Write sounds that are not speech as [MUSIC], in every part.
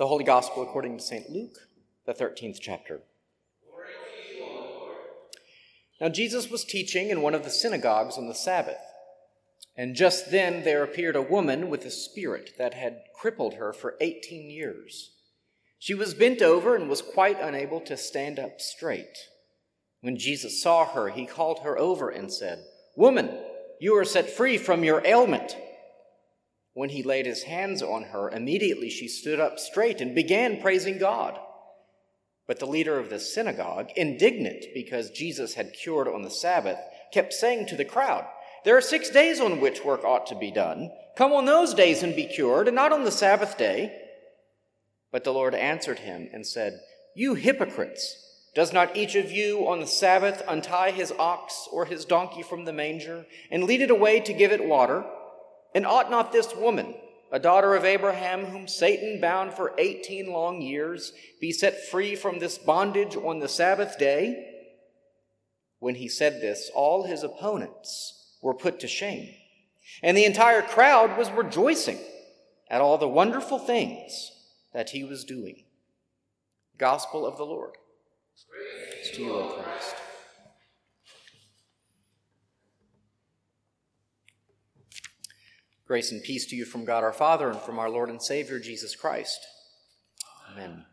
The Holy Gospel according to St. Luke, the 13th chapter. Now, Jesus was teaching in one of the synagogues on the Sabbath, and just then there appeared a woman with a spirit that had crippled her for 18 years. She was bent over and was quite unable to stand up straight. When Jesus saw her, he called her over and said, Woman, you are set free from your ailment. When he laid his hands on her, immediately she stood up straight and began praising God. But the leader of the synagogue, indignant because Jesus had cured on the Sabbath, kept saying to the crowd, There are six days on which work ought to be done. Come on those days and be cured, and not on the Sabbath day. But the Lord answered him and said, You hypocrites! Does not each of you on the Sabbath untie his ox or his donkey from the manger and lead it away to give it water? And ought not this woman, a daughter of Abraham, whom Satan bound for 18 long years, be set free from this bondage on the Sabbath day? When he said this, all his opponents were put to shame, and the entire crowd was rejoicing at all the wonderful things that he was doing. Gospel of the Lord. Praise to you, O Christ. Grace and peace to you from God our Father and from our Lord and Savior Jesus Christ. Amen.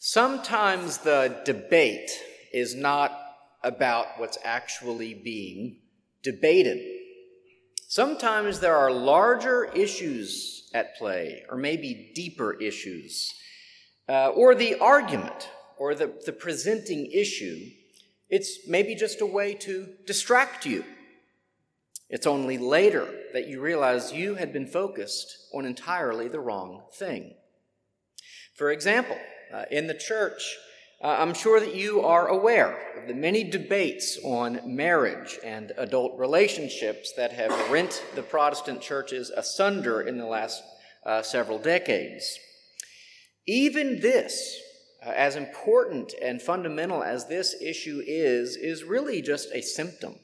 Sometimes the debate is not about what's actually being debated. Sometimes there are larger issues at play, or maybe deeper issues, uh, or the argument or the, the presenting issue. It's maybe just a way to distract you it's only later that you realize you had been focused on entirely the wrong thing. For example, uh, in the church, uh, I'm sure that you are aware of the many debates on marriage and adult relationships that have rent the Protestant churches asunder in the last uh, several decades. Even this, uh, as important and fundamental as this issue is, is really just a symptom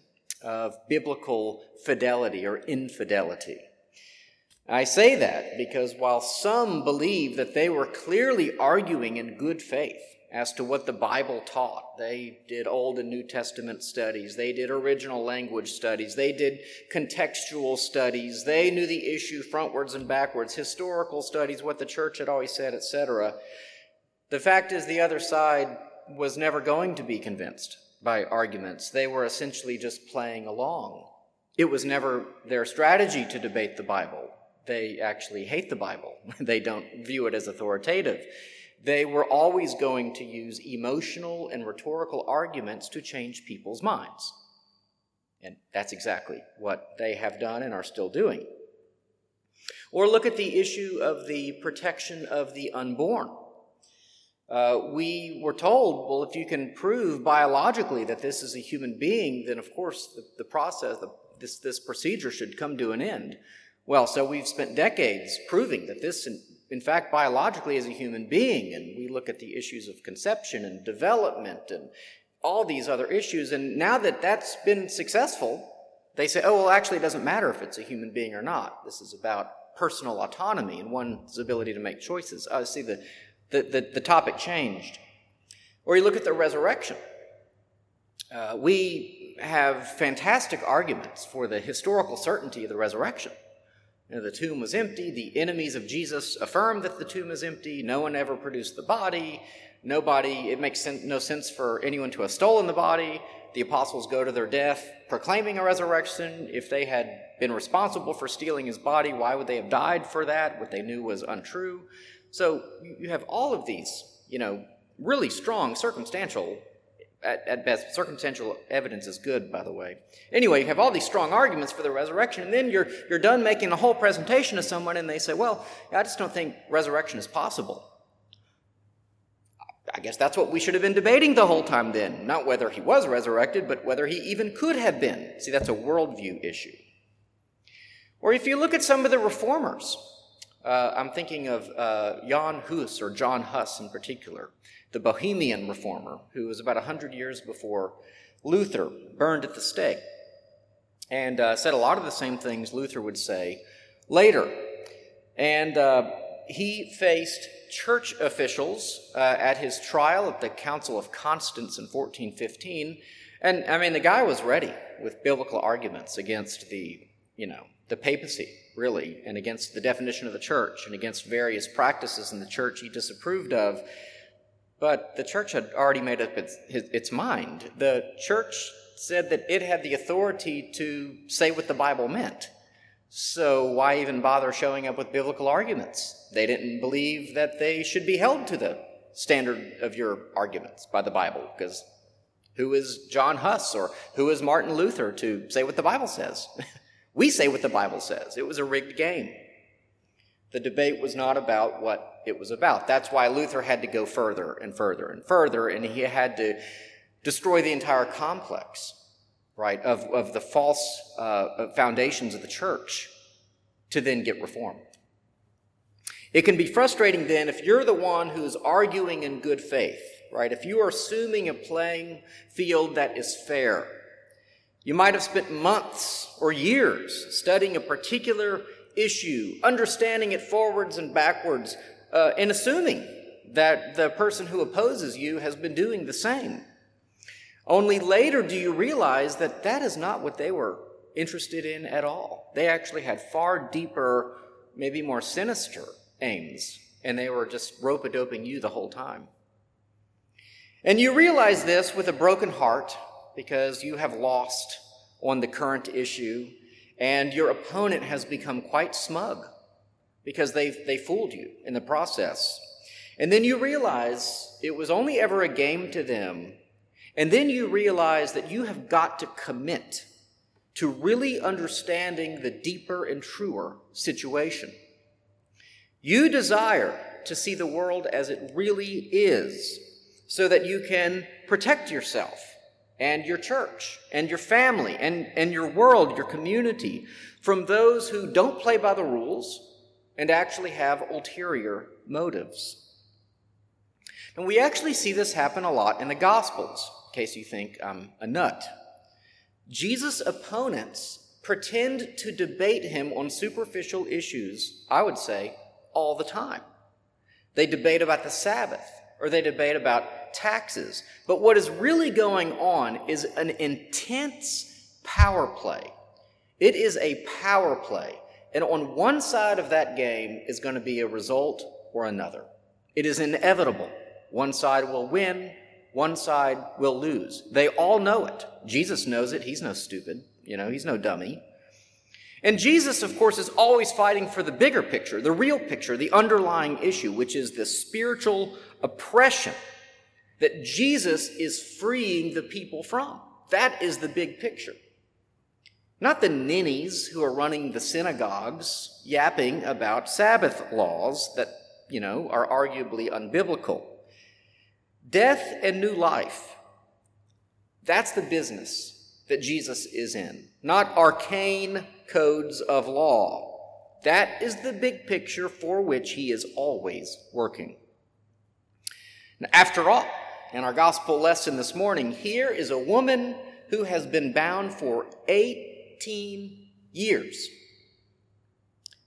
of biblical fidelity or infidelity. I say that because while some believe that they were clearly arguing in good faith as to what the Bible taught, they did Old and New Testament studies, they did original language studies, they did contextual studies, they knew the issue frontwards and backwards, historical studies, what the church had always said, etc. The fact is, the other side was never going to be convinced by arguments. They were essentially just playing along. It was never their strategy to debate the Bible. They actually hate the Bible, [LAUGHS] they don't view it as authoritative. They were always going to use emotional and rhetorical arguments to change people's minds. And that's exactly what they have done and are still doing. Or look at the issue of the protection of the unborn. Uh, we were told, well, if you can prove biologically that this is a human being, then of course the, the process, the, this, this procedure should come to an end. Well, so we've spent decades proving that this, in, in fact, biologically is a human being, and we look at the issues of conception and development and all these other issues, and now that that's been successful, they say, oh, well, actually, it doesn't matter if it's a human being or not. This is about personal autonomy and one's ability to make choices. Uh, see, the, the, the, the topic changed. Or you look at the resurrection. Uh, we have fantastic arguments for the historical certainty of the resurrection. You know, the tomb was empty. The enemies of Jesus affirmed that the tomb is empty. No one ever produced the body. Nobody, it makes no sense for anyone to have stolen the body. The apostles go to their death proclaiming a resurrection. If they had been responsible for stealing his body, why would they have died for that? What they knew was untrue. So you have all of these, you know, really strong circumstantial, at, at, best, circumstantial evidence is good, by the way. Anyway, you have all these strong arguments for the resurrection, and then you're, you're done making a whole presentation to someone, and they say, Well, I just don't think resurrection is possible. I guess that's what we should have been debating the whole time then. Not whether he was resurrected, but whether he even could have been. See, that's a worldview issue. Or if you look at some of the reformers, uh, I'm thinking of uh, Jan Hus, or John Huss in particular, the Bohemian reformer, who was about 100 years before Luther, burned at the stake, and uh, said a lot of the same things Luther would say later. And uh, he faced church officials uh, at his trial at the Council of Constance in 1415. And I mean, the guy was ready with biblical arguments against the, you know, the papacy, really, and against the definition of the church and against various practices in the church he disapproved of. But the church had already made up its, its mind. The church said that it had the authority to say what the Bible meant. So why even bother showing up with biblical arguments? They didn't believe that they should be held to the standard of your arguments by the Bible, because who is John Huss or who is Martin Luther to say what the Bible says? [LAUGHS] we say what the Bible says. It was a rigged game. The debate was not about what it was about. That's why Luther had to go further and further and further, and he had to destroy the entire complex, right, of, of the false uh, foundations of the church to then get reform. It can be frustrating then if you're the one who's arguing in good faith, right? If you are assuming a playing field that is fair, you might have spent months or years studying a particular issue, understanding it forwards and backwards, uh, and assuming that the person who opposes you has been doing the same. Only later do you realize that that is not what they were interested in at all. They actually had far deeper, maybe more sinister aims, and they were just rope a doping you the whole time. And you realize this with a broken heart because you have lost on the current issue, and your opponent has become quite smug because they they fooled you in the process. And then you realize it was only ever a game to them and then you realize that you have got to commit to really understanding the deeper and truer situation. You desire to see the world as it really is so that you can protect yourself and your church and your family and, and your world, your community from those who don't play by the rules and actually have ulterior motives. And we actually see this happen a lot in the Gospels in case you think I'm a nut. Jesus' opponents pretend to debate him on superficial issues, I would say, all the time. They debate about the Sabbath, or they debate about taxes. But what is really going on is an intense power play. It is a power play. And on one side of that game is going to be a result or another. It is inevitable. One side will win, one side will lose. They all know it. Jesus knows it. He's no stupid. You know, he's no dummy. And Jesus, of course, is always fighting for the bigger picture, the real picture, the underlying issue, which is the spiritual oppression that Jesus is freeing the people from. That is the big picture. Not the ninnies who are running the synagogues yapping about Sabbath laws that, you know, are arguably unbiblical. Death and new life. That's the business that Jesus is in, not arcane codes of law. That is the big picture for which he is always working. Now, after all, in our gospel lesson this morning, here is a woman who has been bound for 18 years.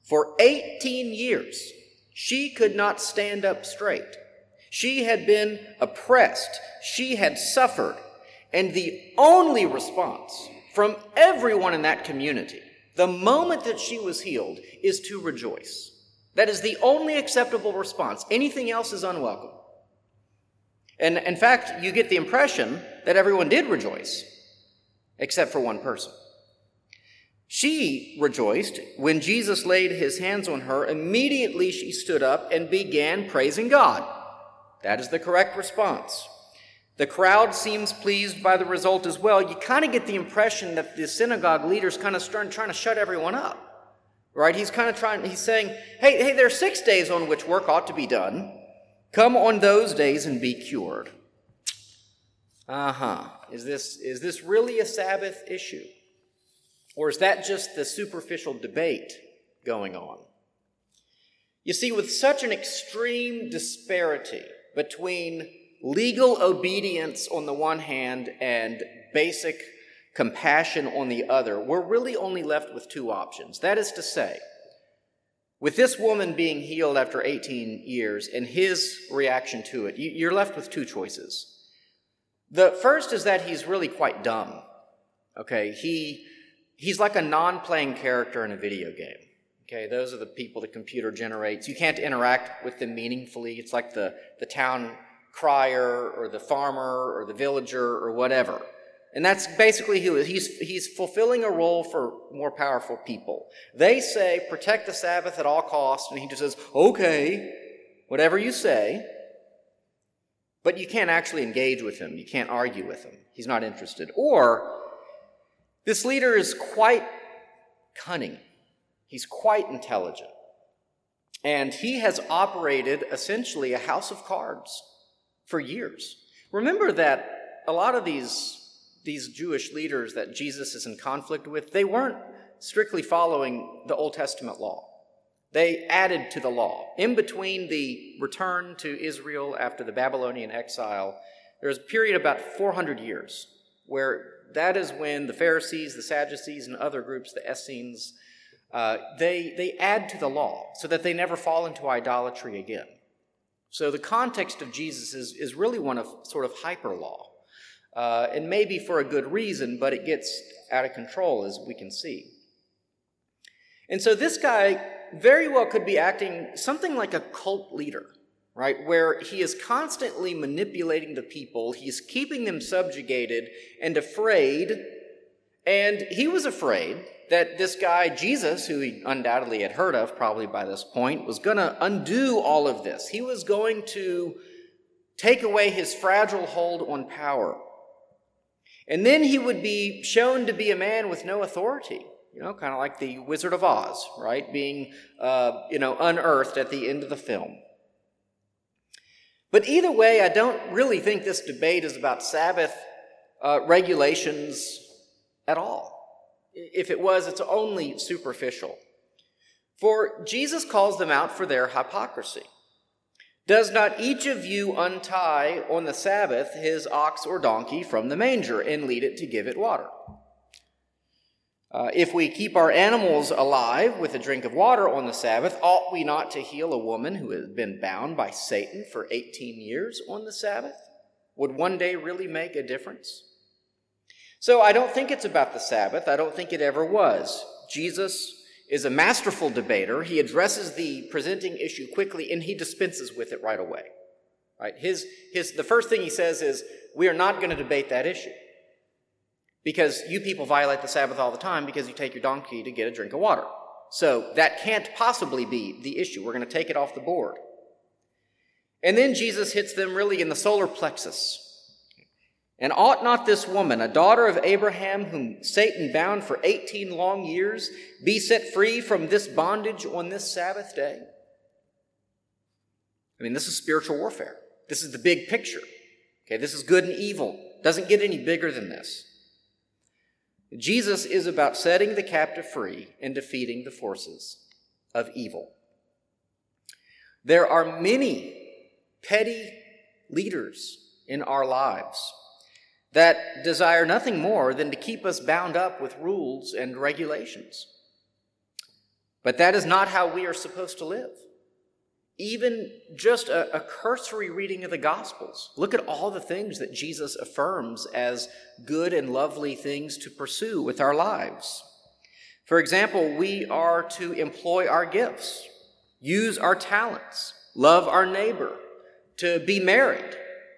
For 18 years, she could not stand up straight. She had been oppressed. She had suffered. And the only response from everyone in that community, the moment that she was healed, is to rejoice. That is the only acceptable response. Anything else is unwelcome. And in fact, you get the impression that everyone did rejoice, except for one person. She rejoiced when Jesus laid his hands on her. Immediately she stood up and began praising God. That is the correct response. The crowd seems pleased by the result as well. You kind of get the impression that the synagogue leader's kind of starting trying to shut everyone up. Right? He's kind of trying, he's saying, hey, hey, there are six days on which work ought to be done. Come on those days and be cured. Uh-huh. Is this is this really a Sabbath issue? Or is that just the superficial debate going on? You see, with such an extreme disparity between legal obedience on the one hand and basic compassion on the other, we're really only left with two options. That is to say, With this woman being healed after 18 years and his reaction to it, you're left with two choices. The first is that he's really quite dumb. Okay, he, he's like a non playing character in a video game. Okay, those are the people the computer generates. You can't interact with them meaningfully. It's like the, the town crier or the farmer or the villager or whatever. And that's basically who he's, he's fulfilling a role for more powerful people. They say, protect the Sabbath at all costs, and he just says, okay, whatever you say. But you can't actually engage with him. You can't argue with him. He's not interested. Or, this leader is quite cunning. He's quite intelligent. And he has operated essentially a house of cards for years. Remember that a lot of these these Jewish leaders that Jesus is in conflict with, they weren't strictly following the Old Testament law. They added to the law. In between the return to Israel after the Babylonian exile, there was a period about 400 years where that is when the Pharisees, the Sadducees, and other groups, the Essenes, uh, they, they add to the law so that they never fall into idolatry again. So the context of Jesus is, is really one of sort of hyper law. Uh, and maybe for a good reason, but it gets out of control, as we can see. And so this guy very well could be acting something like a cult leader, right? Where he is constantly manipulating the people, he's keeping them subjugated and afraid. And he was afraid that this guy, Jesus, who he undoubtedly had heard of probably by this point, was going to undo all of this. He was going to take away his fragile hold on power. And then he would be shown to be a man with no authority, you know, kind of like the Wizard of Oz, right? Being, uh, you know, unearthed at the end of the film. But either way, I don't really think this debate is about Sabbath uh, regulations at all. If it was, it's only superficial. For Jesus calls them out for their hypocrisy. Does not each of you untie on the Sabbath his ox or donkey from the manger and lead it to give it water? Uh, if we keep our animals alive with a drink of water on the Sabbath, ought we not to heal a woman who has been bound by Satan for 18 years on the Sabbath? Would one day really make a difference? So I don't think it's about the Sabbath. I don't think it ever was. Jesus is a masterful debater. He addresses the presenting issue quickly and he dispenses with it right away. Right? His, his, the first thing he says is, We are not going to debate that issue. Because you people violate the Sabbath all the time because you take your donkey to get a drink of water. So that can't possibly be the issue. We're going to take it off the board. And then Jesus hits them really in the solar plexus. And ought not this woman, a daughter of Abraham, whom Satan bound for 18 long years, be set free from this bondage on this Sabbath day? I mean, this is spiritual warfare. This is the big picture. Okay, this is good and evil. Doesn't get any bigger than this. Jesus is about setting the captive free and defeating the forces of evil. There are many petty leaders in our lives that desire nothing more than to keep us bound up with rules and regulations. But that is not how we are supposed to live. Even just a, a, cursory reading of the Gospels, look at all the things that Jesus affirms as good and lovely things to pursue with our lives. For example, we are to employ our gifts, use our talents, love our neighbor, to be married,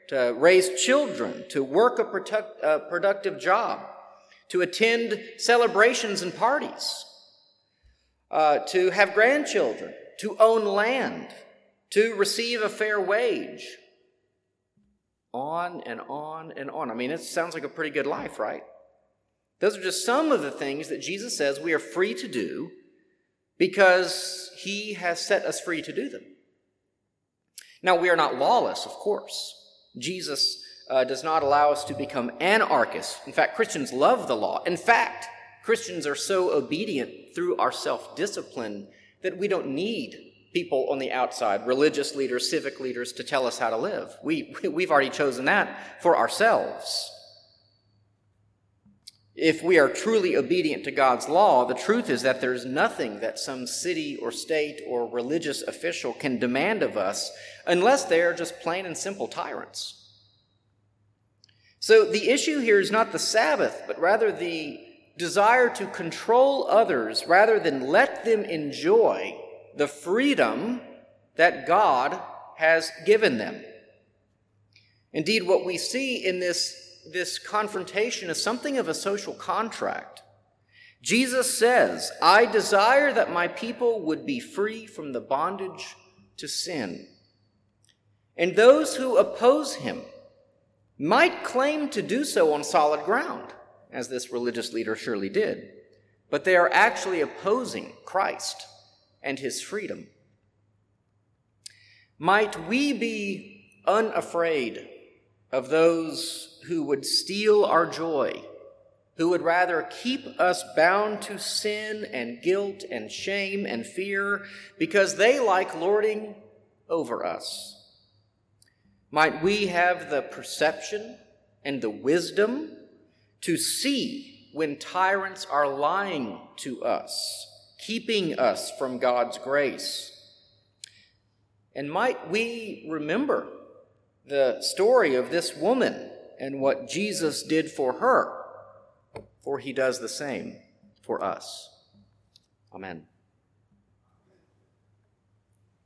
to raise children, to work a, product, a productive job, to attend celebrations and parties, uh, to have grandchildren, to own land, to receive a fair wage. On and on and on. I mean, it sounds like a pretty good life, right? Those are just some of the things that Jesus says we are free to do because he has set us free to do them. Now, we are not lawless, of course. Jesus uh, does not allow us to become anarchists. In fact, Christians love the law. In fact, Christians are so obedient through our self discipline that we don't need people on the outside, religious leaders, civic leaders, to tell us how to live. We, [LAUGHS] we've already chosen that for ourselves. If we are truly obedient to God's law, the truth is that there's nothing that some city or state or religious official can demand of us unless they are just plain and simple tyrants. So the issue here is not the Sabbath, but rather the desire to control others rather than let them enjoy the freedom that God has given them. Indeed, what we see in this this confrontation is something of a social contract. Jesus says, I desire that my people would be free from the bondage to sin. And those who oppose him might claim to do so on solid ground, as this religious leader surely did, but they are actually opposing Christ and his freedom. Might we be unafraid of those who would steal our joy, who would rather keep us bound to sin and guilt and shame and fear because they like lording over us. Might we have the perception and the wisdom to see when tyrants are lying to us, keeping us from God's grace? And might we remember the story of this woman and what Jesus did for her, for he does the same for us. Amen.